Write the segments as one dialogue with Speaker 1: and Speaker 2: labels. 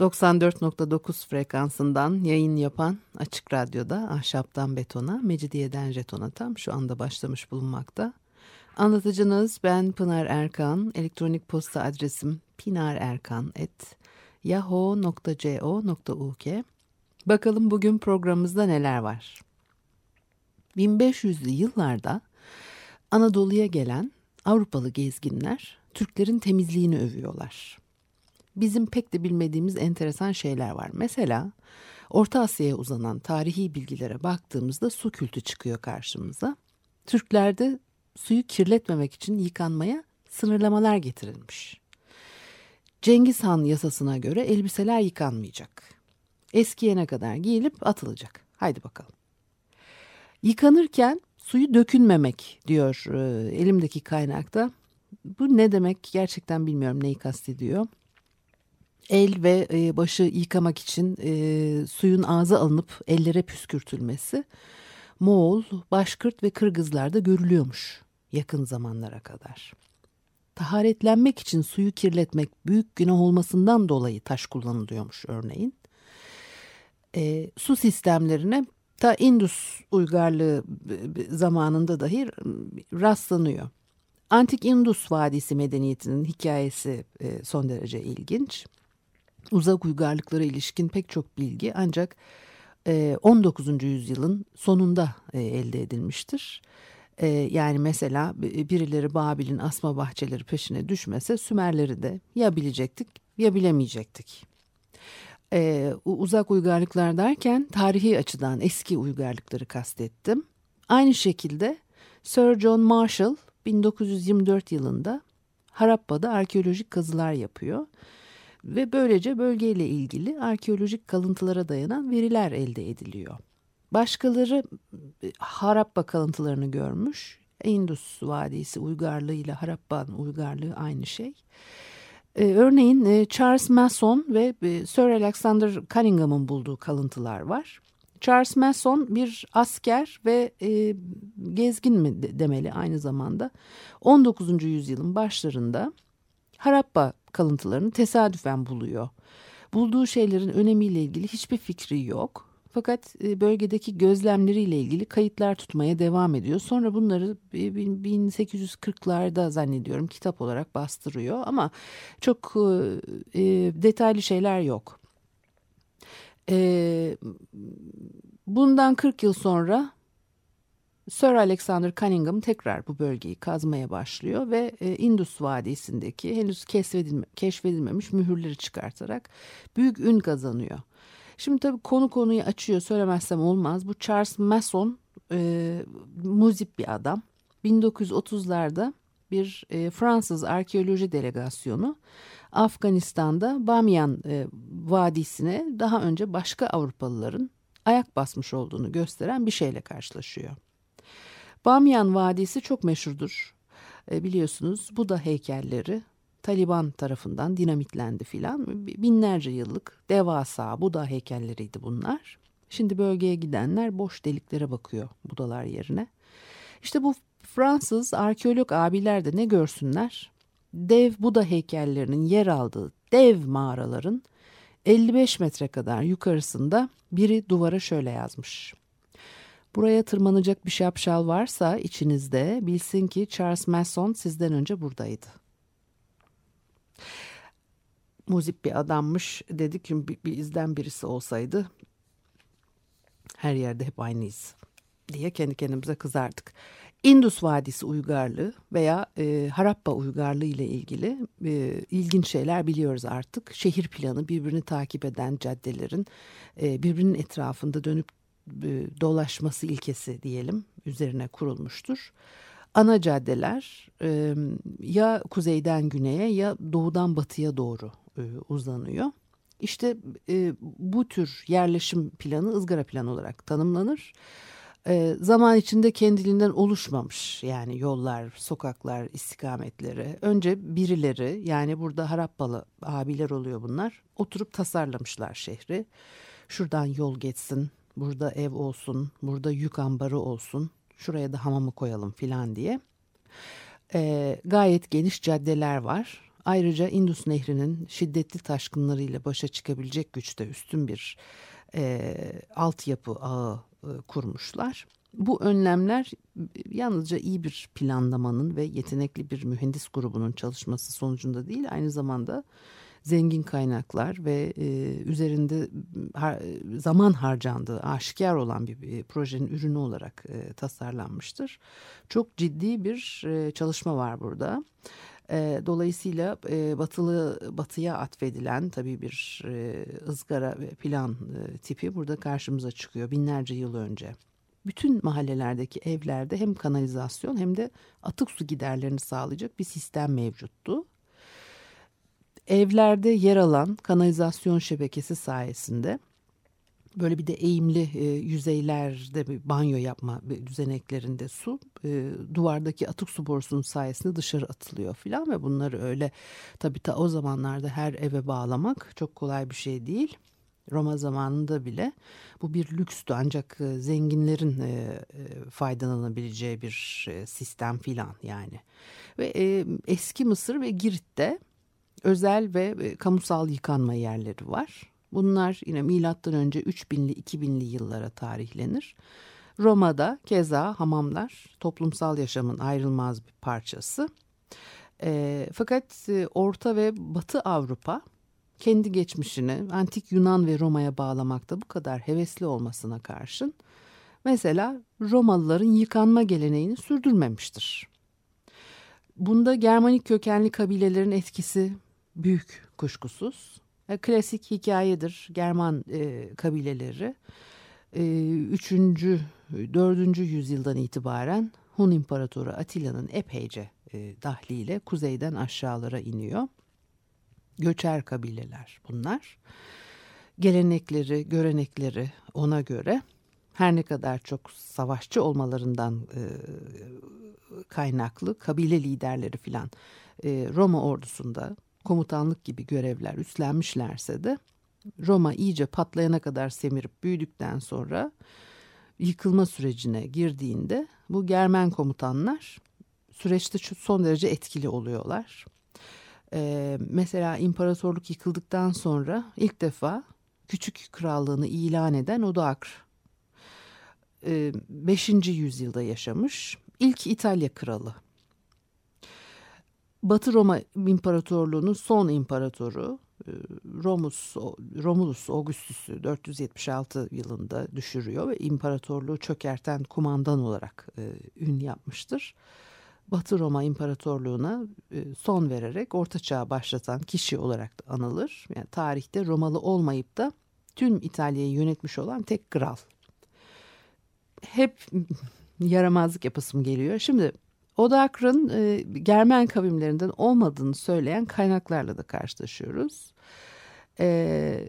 Speaker 1: 94.9 frekansından yayın yapan Açık Radyo'da Ahşaptan Betona, Mecidiyeden Jeton'a tam şu anda başlamış bulunmakta. Anlatıcınız ben Pınar Erkan. Elektronik posta adresim pinarerkan.yahoo.co.uk Bakalım bugün programımızda neler var. 1500'lü yıllarda Anadolu'ya gelen Avrupalı gezginler Türklerin temizliğini övüyorlar. Bizim pek de bilmediğimiz enteresan şeyler var. Mesela Orta Asya'ya uzanan tarihi bilgilere baktığımızda su kültü çıkıyor karşımıza. Türklerde suyu kirletmemek için yıkanmaya sınırlamalar getirilmiş. Cengiz Han yasasına göre elbiseler yıkanmayacak. Eskiyene kadar giyilip atılacak. Haydi bakalım. Yıkanırken suyu dökünmemek diyor e, elimdeki kaynakta. Bu ne demek gerçekten bilmiyorum neyi kastediyor. El ve e, başı yıkamak için e, suyun ağza alınıp ellere püskürtülmesi Moğol, Başkırt ve Kırgızlarda görülüyormuş yakın zamanlara kadar. Taharetlenmek için suyu kirletmek büyük günah olmasından dolayı taş kullanılıyormuş örneğin. E, su sistemlerine ta Indus uygarlığı zamanında dahi rastlanıyor. Antik Indus Vadisi medeniyetinin hikayesi e, son derece ilginç. Uzak uygarlıklara ilişkin pek çok bilgi ancak 19. E, yüzyılın sonunda e, elde edilmiştir. Yani mesela birileri Babil'in asma bahçeleri peşine düşmese Sümerleri de ya bilecektik ya bilemeyecektik e, uzak uygarlıklar derken tarihi açıdan eski uygarlıkları kastettim. Aynı şekilde Sir John Marshall 1924 yılında Harappa'da arkeolojik kazılar yapıyor ve böylece bölgeyle ilgili arkeolojik kalıntılara dayanan veriler elde ediliyor. Başkaları e, Harappa kalıntılarını görmüş. Indus Vadisi uygarlığı ile Harappa'nın uygarlığı aynı şey. Ee, örneğin e, Charles Mason ve e, Sir Alexander Cunningham'ın bulduğu kalıntılar var. Charles Mason bir asker ve e, gezgin mi demeli aynı zamanda 19. yüzyılın başlarında Harappa kalıntılarını tesadüfen buluyor. Bulduğu şeylerin önemiyle ilgili hiçbir fikri yok. Fakat e, bölgedeki gözlemleriyle ilgili kayıtlar tutmaya devam ediyor. Sonra bunları 1840'larda zannediyorum kitap olarak bastırıyor ama çok e, e, detaylı şeyler yok. bundan 40 yıl sonra Sir Alexander Cunningham tekrar bu bölgeyi kazmaya başlıyor ve Indus Vadisi'ndeki henüz keşfedilme, keşfedilmemiş mühürleri çıkartarak büyük ün kazanıyor. Şimdi tabii konu konuyu açıyor söylemezsem olmaz. Bu Charles Mason e, muzip bir adam. 1930'larda bir e, Fransız arkeoloji delegasyonu Afganistan'da Bamyan e, Vadisi'ne daha önce başka Avrupalıların ayak basmış olduğunu gösteren bir şeyle karşılaşıyor. Bamyan Vadisi çok meşhurdur. E, biliyorsunuz Buda heykelleri Taliban tarafından dinamitlendi filan. Binlerce yıllık devasa Buda heykelleriydi bunlar. Şimdi bölgeye gidenler boş deliklere bakıyor Budalar yerine. İşte bu Fransız arkeolog abiler de ne görsünler? Dev Buda heykellerinin yer aldığı dev mağaraların 55 metre kadar yukarısında biri duvara şöyle yazmış. Buraya tırmanacak bir şapşal varsa içinizde bilsin ki Charles Mason sizden önce buradaydı. Muzip bir adammış dedik ki bir, bir izden birisi olsaydı her yerde hep aynıyız diye kendi kendimize kızardık. Indus Vadisi uygarlığı veya e, Harappa uygarlığı ile ilgili e, ilginç şeyler biliyoruz artık. Şehir planı birbirini takip eden caddelerin e, birbirinin etrafında dönüp dolaşması ilkesi diyelim üzerine kurulmuştur ana caddeler e, ya kuzeyden güneye ya doğudan batıya doğru e, uzanıyor. İşte e, bu tür yerleşim planı ızgara plan olarak tanımlanır. E, zaman içinde kendiliğinden oluşmamış yani yollar, sokaklar, istikametleri. Önce birileri yani burada Harappalı abiler oluyor bunlar. Oturup tasarlamışlar şehri. Şuradan yol geçsin, burada ev olsun, burada yük ambarı olsun, şuraya da hamamı koyalım filan diye. E, gayet geniş caddeler var. Ayrıca Indus Nehri'nin şiddetli taşkınlarıyla başa çıkabilecek güçte üstün bir e, altyapı ağı e, kurmuşlar. Bu önlemler yalnızca iyi bir planlamanın ve yetenekli bir mühendis grubunun çalışması sonucunda değil aynı zamanda zengin kaynaklar ve e, üzerinde zaman harcandığı aşikar olan bir, projenin ürünü olarak e, tasarlanmıştır. Çok ciddi bir e, çalışma var burada. Dolayısıyla batılı batıya atfedilen tabii bir ızgara plan e, tipi burada karşımıza çıkıyor binlerce yıl önce. Bütün mahallelerdeki evlerde hem kanalizasyon hem de atık su giderlerini sağlayacak bir sistem mevcuttu. Evlerde yer alan kanalizasyon şebekesi sayesinde böyle bir de eğimli e, yüzeylerde bir banyo yapma düzeneklerinde su e, duvardaki atık su borusunun sayesinde dışarı atılıyor filan ve bunları öyle tabii ta o zamanlarda her eve bağlamak çok kolay bir şey değil. Roma zamanında bile bu bir lükstü ancak e, zenginlerin e, e, faydalanabileceği bir sistem filan yani. Ve eski Mısır ve Girit'te özel ve e, kamusal yıkanma yerleri var. Bunlar yine milattan önce 3000'li 2000'li yıllara tarihlenir. Roma'da keza hamamlar toplumsal yaşamın ayrılmaz bir parçası. E, fakat e, Orta ve Batı Avrupa kendi geçmişini antik Yunan ve Roma'ya bağlamakta bu kadar hevesli olmasına karşın mesela Romalıların yıkanma geleneğini sürdürmemiştir. Bunda Germanik kökenli kabilelerin etkisi büyük kuşkusuz. E, klasik hikayedir German e, kabileleri. E, 3. 4. yüzyıldan itibaren Hun İmparatoru Atilla'nın epeyce e, dahliyle kuzeyden aşağılara iniyor. Göçer kabileler bunlar. Gelenekleri, görenekleri ona göre her ne kadar çok savaşçı olmalarından e, kaynaklı kabile liderleri filan e, Roma ordusunda komutanlık gibi görevler üstlenmişlerse de Roma iyice patlayana kadar semirip büyüdükten sonra yıkılma sürecine girdiğinde bu Germen komutanlar süreçte son derece etkili oluyorlar. Ee, mesela imparatorluk yıkıldıktan sonra ilk defa küçük krallığını ilan eden Odoakr 5. yüzyılda yaşamış ilk İtalya kralı Batı Roma İmparatorluğu'nun son imparatoru e, Romus, Romulus Augustus'u 476 yılında düşürüyor ve imparatorluğu çökerten kumandan olarak e, ün yapmıştır. Batı Roma İmparatorluğu'na e, son vererek Orta Çağ başlatan kişi olarak da anılır. Yani tarihte Romalı olmayıp da tüm İtalya'yı yönetmiş olan tek kral. Hep yaramazlık yapasım geliyor. Şimdi Odakr'ın e, Germen kavimlerinden olmadığını söyleyen kaynaklarla da karşılaşıyoruz. E,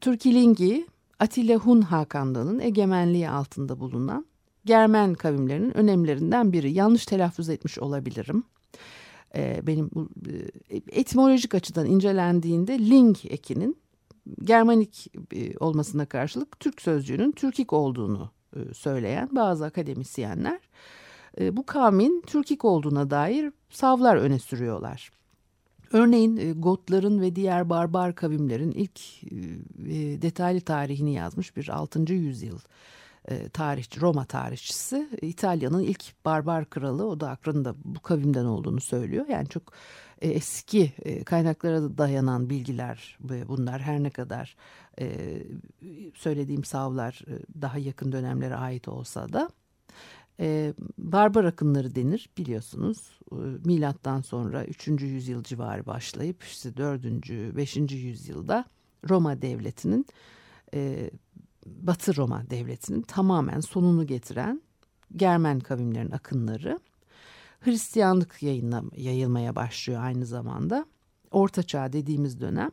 Speaker 1: Türkilingi Atilla Hun Hakanlığı'nın egemenliği altında bulunan Germen kavimlerinin önemlerinden biri. Yanlış telaffuz etmiş olabilirim. E, benim e, etimolojik açıdan incelendiğinde ling ekinin Germanik e, olmasına karşılık Türk sözcüğünün Türkik olduğunu e, söyleyen bazı akademisyenler bu kavmin Türkik olduğuna dair savlar öne sürüyorlar. Örneğin e, Gotların ve diğer barbar kavimlerin ilk e, detaylı tarihini yazmış bir 6. yüzyıl tarihçi, Roma tarihçisi İtalya'nın ilk barbar kralı o da aklında bu kavimden olduğunu söylüyor. Yani çok eski kaynaklara da dayanan bilgiler bunlar her ne kadar söylediğim savlar daha yakın dönemlere ait olsa da e, barbar akınları denir biliyorsunuz. E, milattan sonra 3. yüzyıl civarı başlayıp işte 4. 5. yüzyılda Roma devletinin e, Batı Roma devletinin tamamen sonunu getiren Germen kavimlerin akınları Hristiyanlık yayınla, yayılmaya başlıyor aynı zamanda. Orta Çağ dediğimiz dönem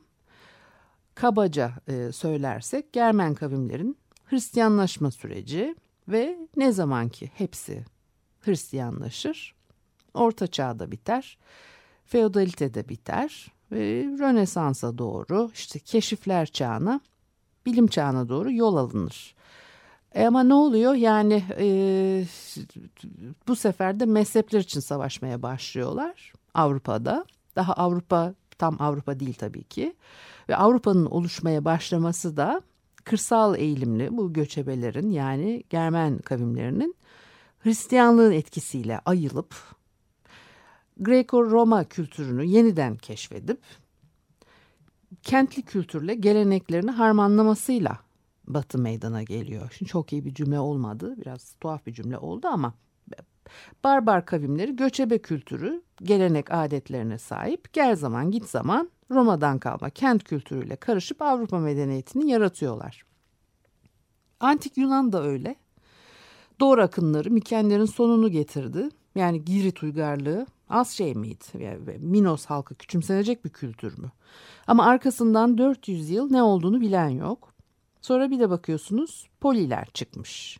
Speaker 1: kabaca söylersek Germen kavimlerin Hristiyanlaşma süreci ve ne zaman ki hepsi Hristiyanlaşır, Orta Çağ'da biter, feodalitede biter ve Rönesans'a doğru işte keşifler çağına, bilim çağına doğru yol alınır. E ama ne oluyor? Yani e, bu sefer de mezhepler için savaşmaya başlıyorlar Avrupa'da. Daha Avrupa tam Avrupa değil tabii ki. Ve Avrupa'nın oluşmaya başlaması da kırsal eğilimli bu göçebelerin yani Germen kavimlerinin Hristiyanlığın etkisiyle ayılıp Greco-Roma kültürünü yeniden keşfedip kentli kültürle geleneklerini harmanlamasıyla Batı meydana geliyor. Şimdi çok iyi bir cümle olmadı. Biraz tuhaf bir cümle oldu ama barbar kavimleri göçebe kültürü, gelenek adetlerine sahip gel zaman git zaman Roma'dan kalma kent kültürüyle karışıp Avrupa medeniyetini yaratıyorlar. Antik Yunan da öyle. Doğru akınları Mikenlerin sonunu getirdi. Yani Girit uygarlığı az şey miydi? Yani Minos halkı küçümsenecek bir kültür mü? Ama arkasından 400 yıl ne olduğunu bilen yok. Sonra bir de bakıyorsunuz poliler çıkmış.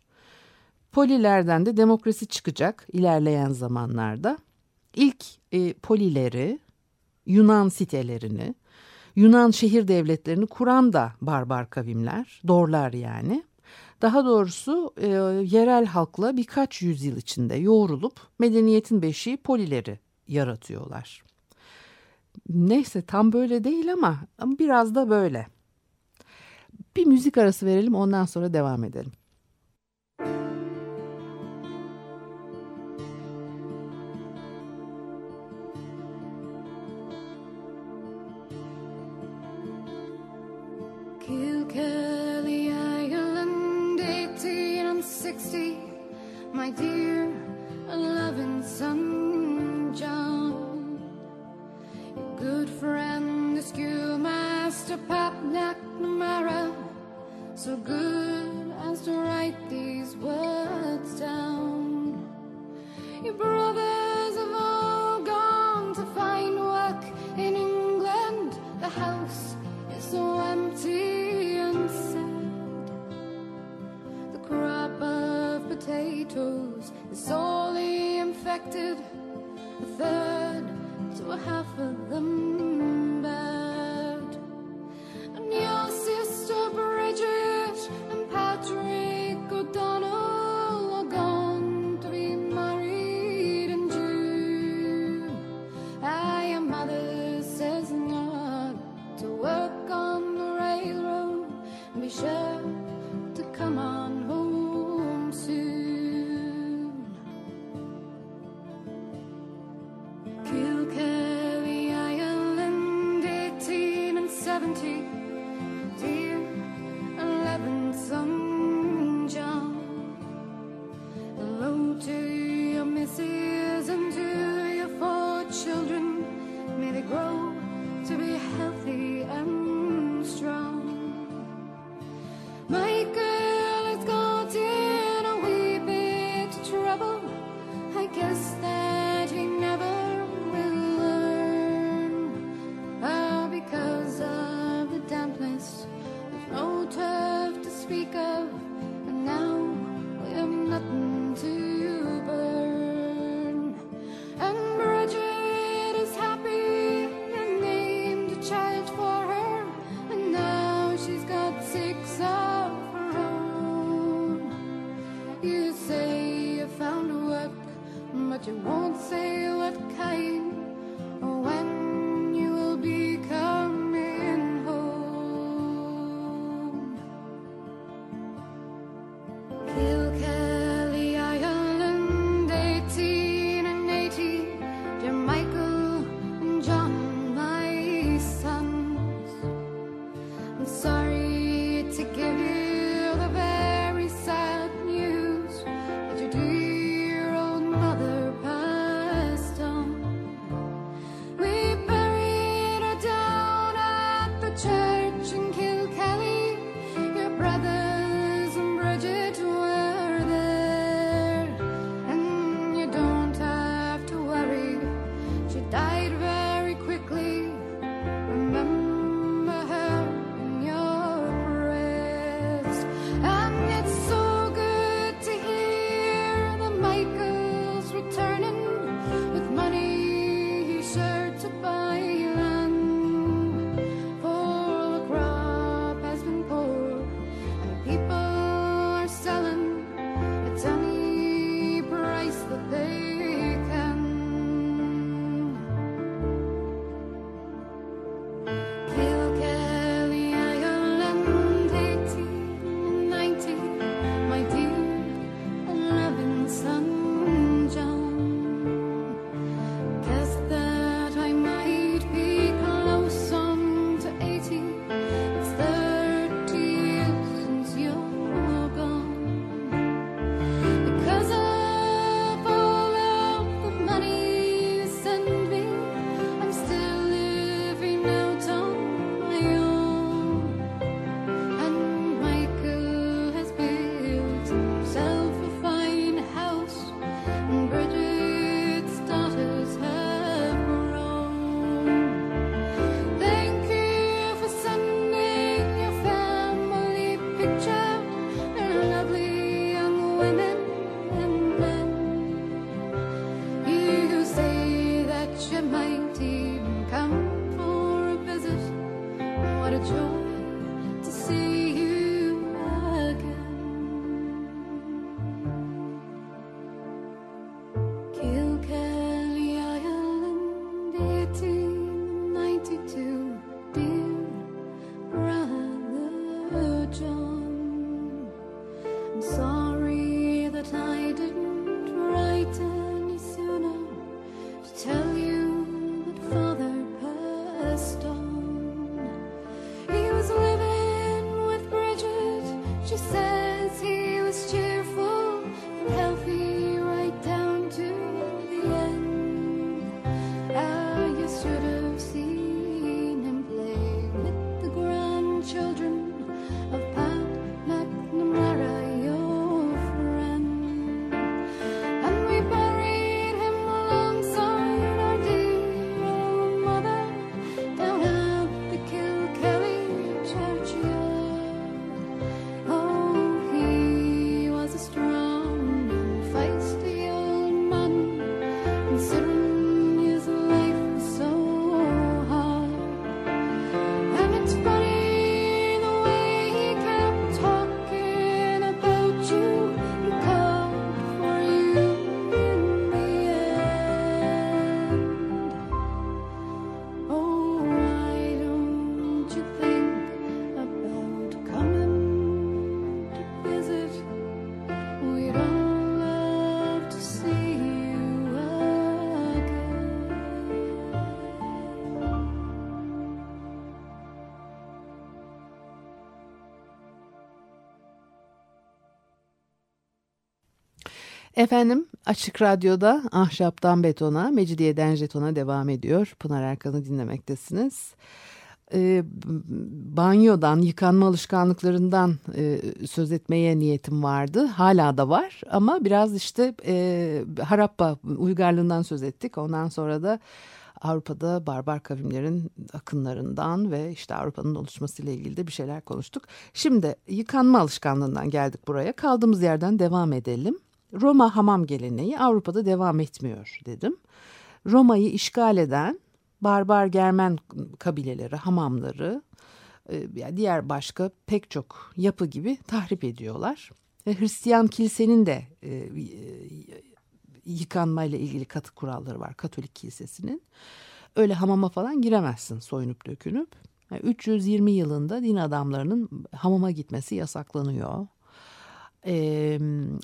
Speaker 1: Polilerden de demokrasi çıkacak ilerleyen zamanlarda. İlk e, polileri, Yunan sitelerini, Yunan şehir devletlerini kuran da barbar kavimler, Dorlar yani. Daha doğrusu e, yerel halkla birkaç yüzyıl içinde yoğrulup medeniyetin beşiği polileri yaratıyorlar. Neyse tam böyle değil ama, ama biraz da böyle. Bir müzik arası verelim ondan sonra devam edelim.
Speaker 2: My dear loving son John. Your good friend, the schoolmaster Pat McNamara, so good as to write these words down. Your brothers potatoes is sorely infected. A third to a half of them 问题 You say you found work, but you won't say what kind
Speaker 1: Efendim Açık Radyo'da Ahşaptan Betona, Mecidiyeden Jeton'a devam ediyor. Pınar Erkan'ı dinlemektesiniz. Ee, banyodan, yıkanma alışkanlıklarından e, söz etmeye niyetim vardı. Hala da var ama biraz işte e, Harappa uygarlığından söz ettik. Ondan sonra da Avrupa'da barbar kavimlerin akınlarından ve işte Avrupa'nın oluşmasıyla ilgili de bir şeyler konuştuk. Şimdi yıkanma alışkanlığından geldik buraya. Kaldığımız yerden devam edelim. Roma hamam geleneği Avrupa'da devam etmiyor dedim. Roma'yı işgal eden barbar Germen kabileleri, hamamları, e, diğer başka pek çok yapı gibi tahrip ediyorlar. Hristiyan kilisenin de e, yıkanmayla ilgili katı kuralları var Katolik kilisesinin. Öyle hamama falan giremezsin soyunup dökünüp. Yani 320 yılında din adamlarının hamama gitmesi yasaklanıyor. E,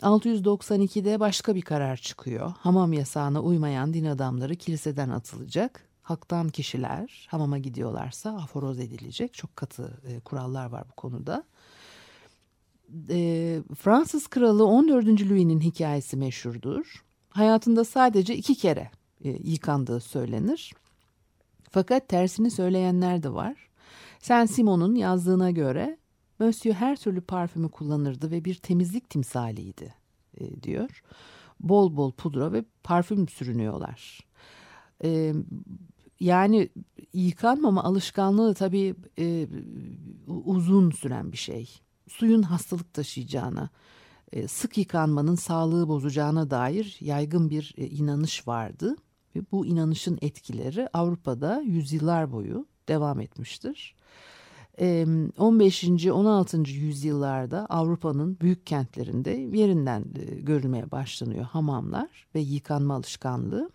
Speaker 1: 692'de başka bir karar çıkıyor. Hamam yasağına uymayan din adamları kiliseden atılacak. Halktan kişiler hamama gidiyorlarsa aforoz edilecek. Çok katı kurallar var bu konuda. Fransız kralı 14. Louis'nin hikayesi meşhurdur. Hayatında sadece iki kere e, yıkandığı söylenir. Fakat tersini söyleyenler de var. Saint Simon'un yazdığına göre Monsieur her türlü parfümü kullanırdı ve bir temizlik timsaliydi e, diyor. Bol bol pudra ve parfüm sürünüyorlar. E, yani yıkanmama alışkanlığı tabii e, uzun süren bir şey. Suyun hastalık taşıyacağına, e, sık yıkanmanın sağlığı bozacağına dair yaygın bir e, inanış vardı. Ve bu inanışın etkileri Avrupa'da yüzyıllar boyu devam etmiştir. 15. 16. yüzyıllarda Avrupa'nın büyük kentlerinde yerinden görülmeye başlanıyor hamamlar ve yıkanma alışkanlığı.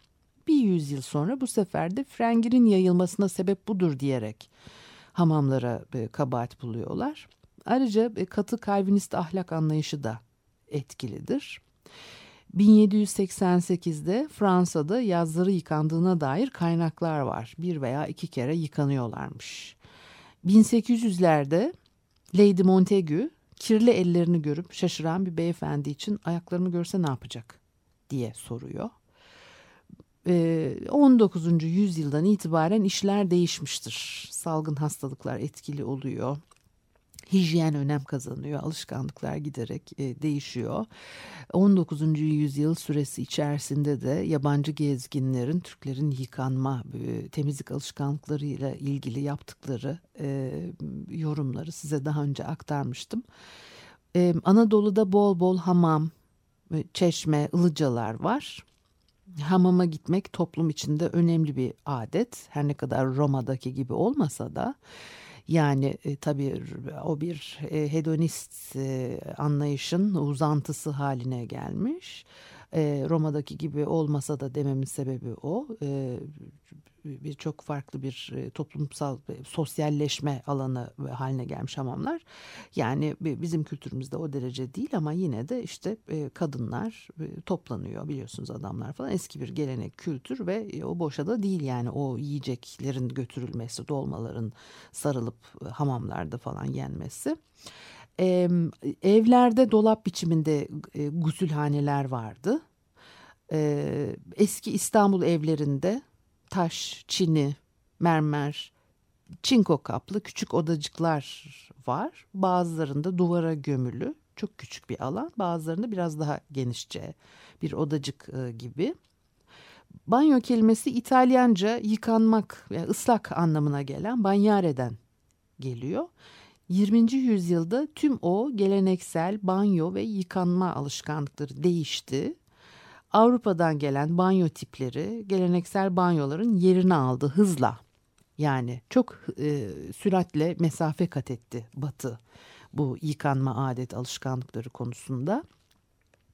Speaker 1: Bir yüzyıl sonra bu sefer de frenginin yayılmasına sebep budur diyerek hamamlara kabahat buluyorlar. Ayrıca katı Calvinist ahlak anlayışı da etkilidir. 1788'de Fransa'da yazları yıkandığına dair kaynaklar var. Bir veya iki kere yıkanıyorlarmış. 1800'lerde Lady Montagu kirli ellerini görüp şaşıran bir beyefendi için ayaklarını görse ne yapacak diye soruyor. 19. yüzyıldan itibaren işler değişmiştir. Salgın hastalıklar etkili oluyor. Hijyen önem kazanıyor, alışkanlıklar giderek e, değişiyor. 19. yüzyıl süresi içerisinde de yabancı gezginlerin Türklerin yıkanma, e, temizlik alışkanlıklarıyla ilgili yaptıkları e, yorumları size daha önce aktarmıştım. E, Anadolu'da bol bol hamam, e, çeşme, ılıcalar var. Hamama gitmek toplum içinde önemli bir adet. Her ne kadar Roma'daki gibi olmasa da Yani e, tabii o bir e, hedonist e, anlayışın uzantısı haline gelmiş. E, Roma'daki gibi olmasa da dememin sebebi o. E, bir çok farklı bir e, toplumsal e, sosyalleşme alanı haline gelmiş hamamlar. Yani bizim kültürümüzde o derece değil ama yine de işte e, kadınlar toplanıyor biliyorsunuz adamlar falan eski bir gelenek kültür ve o boşa da değil yani o yiyeceklerin götürülmesi dolmaların sarılıp hamamlarda falan yenmesi. Ee, evlerde dolap biçiminde e, gusülhaneler vardı. Ee, eski İstanbul evlerinde taş, çini, mermer, çinko kaplı küçük odacıklar var. Bazılarında duvara gömülü çok küçük bir alan. Bazılarında biraz daha genişçe bir odacık e, gibi. Banyo kelimesi İtalyanca yıkanmak, yani ıslak anlamına gelen banyare'den geliyor. 20. yüzyılda tüm o geleneksel banyo ve yıkanma alışkanlıkları değişti. Avrupa'dan gelen banyo tipleri geleneksel banyoların yerini aldı hızla. Yani çok e, süratle mesafe kat etti Batı bu yıkanma adet alışkanlıkları konusunda.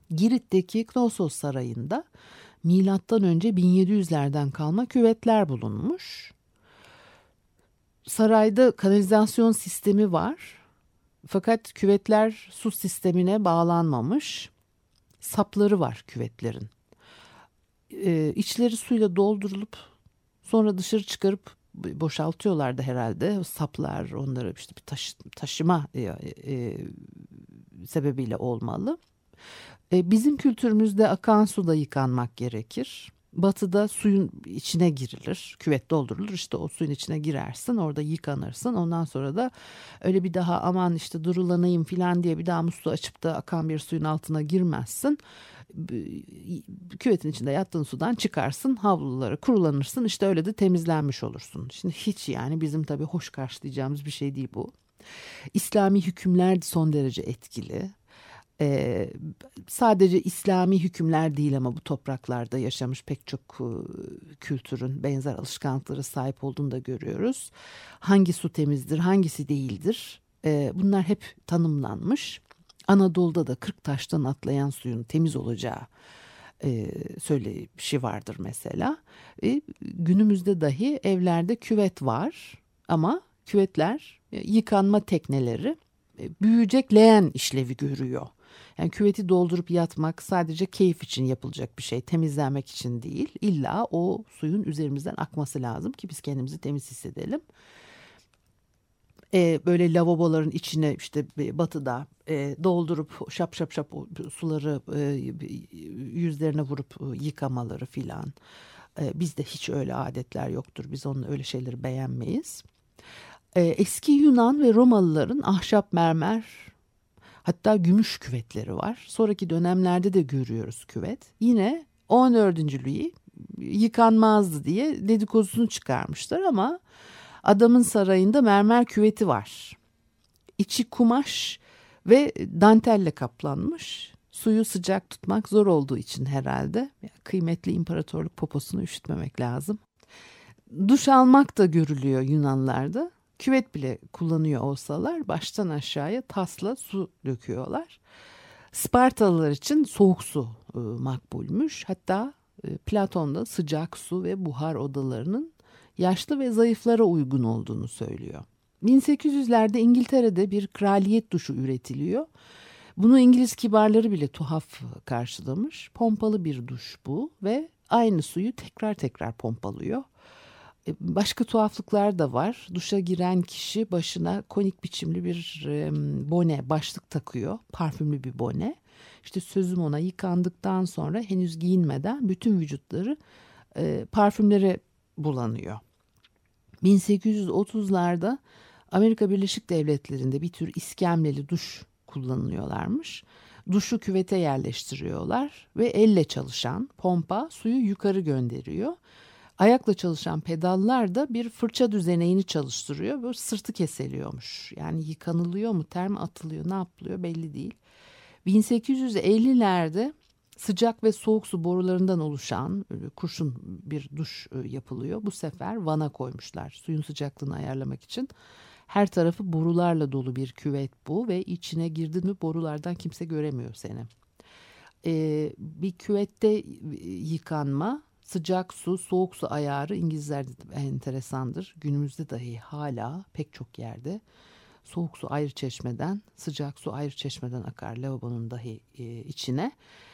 Speaker 1: Girit'teki Knossos Sarayı'nda milattan önce 1700'lerden kalma küvetler bulunmuş. Sarayda kanalizasyon sistemi var. Fakat küvetler su sistemine bağlanmamış sapları var küvetlerin. Ee, içleri suyla doldurulup sonra dışarı çıkarıp boşaltıyorlardı herhalde. saplar onları işte bir taşı, taşıma e, e, sebebiyle olmalı. E, bizim kültürümüzde akan suda yıkanmak gerekir. Batıda suyun içine girilir. Küvet doldurulur. İşte o suyun içine girersin. Orada yıkanırsın. Ondan sonra da öyle bir daha aman işte durulanayım falan diye bir daha musluğu açıp da akan bir suyun altına girmezsin. Küvetin içinde yattığın sudan çıkarsın. Havluları kurulanırsın. İşte öyle de temizlenmiş olursun. Şimdi hiç yani bizim tabii hoş karşılayacağımız bir şey değil bu. İslami hükümler son derece etkili. Ee, sadece İslami hükümler değil ama bu topraklarda yaşamış pek çok e, kültürün benzer alışkanlıklara sahip olduğunu da görüyoruz. Hangi su temizdir, hangisi değildir? Ee, bunlar hep tanımlanmış. Anadolu'da da kırk taştan atlayan suyun temiz olacağı e, söyleşi vardır mesela. E, günümüzde dahi evlerde küvet var ama küvetler e, yıkanma tekneleri e, büyüyecek leğen işlevi görüyor. Yani küveti doldurup yatmak sadece keyif için yapılacak bir şey. Temizlenmek için değil. İlla o suyun üzerimizden akması lazım ki biz kendimizi temiz hissedelim. Ee, böyle lavaboların içine işte batıda e, doldurup şap şap şap suları e, yüzlerine vurup e, yıkamaları filan. E, bizde hiç öyle adetler yoktur. Biz onun öyle şeyleri beğenmeyiz. E, eski Yunan ve Romalıların ahşap mermer Hatta gümüş küvetleri var. Sonraki dönemlerde de görüyoruz küvet. Yine 14. Louis yıkanmazdı diye dedikodusunu çıkarmışlar ama adamın sarayında mermer küveti var. İçi kumaş ve dantelle kaplanmış. Suyu sıcak tutmak zor olduğu için herhalde. Kıymetli imparatorluk poposunu üşütmemek lazım. Duş almak da görülüyor Yunanlarda küvet bile kullanıyor olsalar baştan aşağıya tasla su döküyorlar. Spartalılar için soğuk su e, makbulmüş. Hatta e, Platon'da sıcak su ve buhar odalarının yaşlı ve zayıflara uygun olduğunu söylüyor. 1800'lerde İngiltere'de bir kraliyet duşu üretiliyor. Bunu İngiliz kibarları bile tuhaf karşılamış. Pompalı bir duş bu ve aynı suyu tekrar tekrar pompalıyor. Başka tuhaflıklar da var. Duşa giren kişi başına konik biçimli bir bone, başlık takıyor. Parfümlü bir bone. İşte sözüm ona yıkandıktan sonra henüz giyinmeden bütün vücutları e, parfümlere bulanıyor. 1830'larda Amerika Birleşik Devletleri'nde bir tür iskemleli duş kullanılıyorlarmış. Duşu küvete yerleştiriyorlar ve elle çalışan pompa suyu yukarı gönderiyor. Ayakla çalışan pedallar da bir fırça düzeneğini çalıştırıyor. Böyle sırtı keseliyormuş. Yani yıkanılıyor mu, term atılıyor, ne yapılıyor belli değil. 1850'lerde sıcak ve soğuk su borularından oluşan kurşun bir duş e, yapılıyor. Bu sefer vana koymuşlar suyun sıcaklığını ayarlamak için. Her tarafı borularla dolu bir küvet bu ve içine girdin mi borulardan kimse göremiyor seni. Ee, bir küvette yıkanma, sıcak su, soğuk su ayarı İngilizlerde de enteresandır. Günümüzde dahi hala pek çok yerde soğuk su ayrı çeşmeden, sıcak su ayrı çeşmeden akar lavabonun dahi e, içine.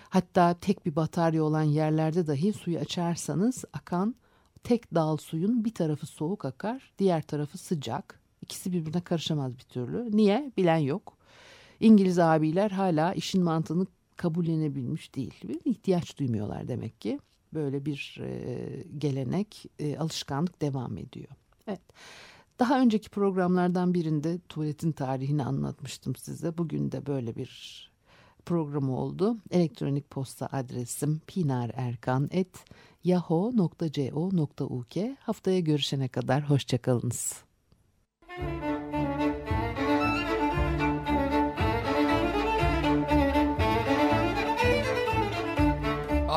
Speaker 1: Hatta tek bir batarya olan yerlerde dahi suyu açarsanız akan tek dal suyun bir tarafı soğuk akar, diğer tarafı sıcak. İkisi birbirine karışamaz bir türlü. Niye? Bilen yok. İngiliz abiler hala işin mantığını kabullenebilmiş değil. İhtiyaç duymuyorlar demek ki. Böyle bir e, gelenek, e, alışkanlık devam ediyor. Evet. Daha önceki programlardan birinde tuvaletin tarihini anlatmıştım size. Bugün de böyle bir program oldu. Elektronik posta adresim pinarerkan.yahoo.co.uk Haftaya görüşene kadar hoşçakalınız.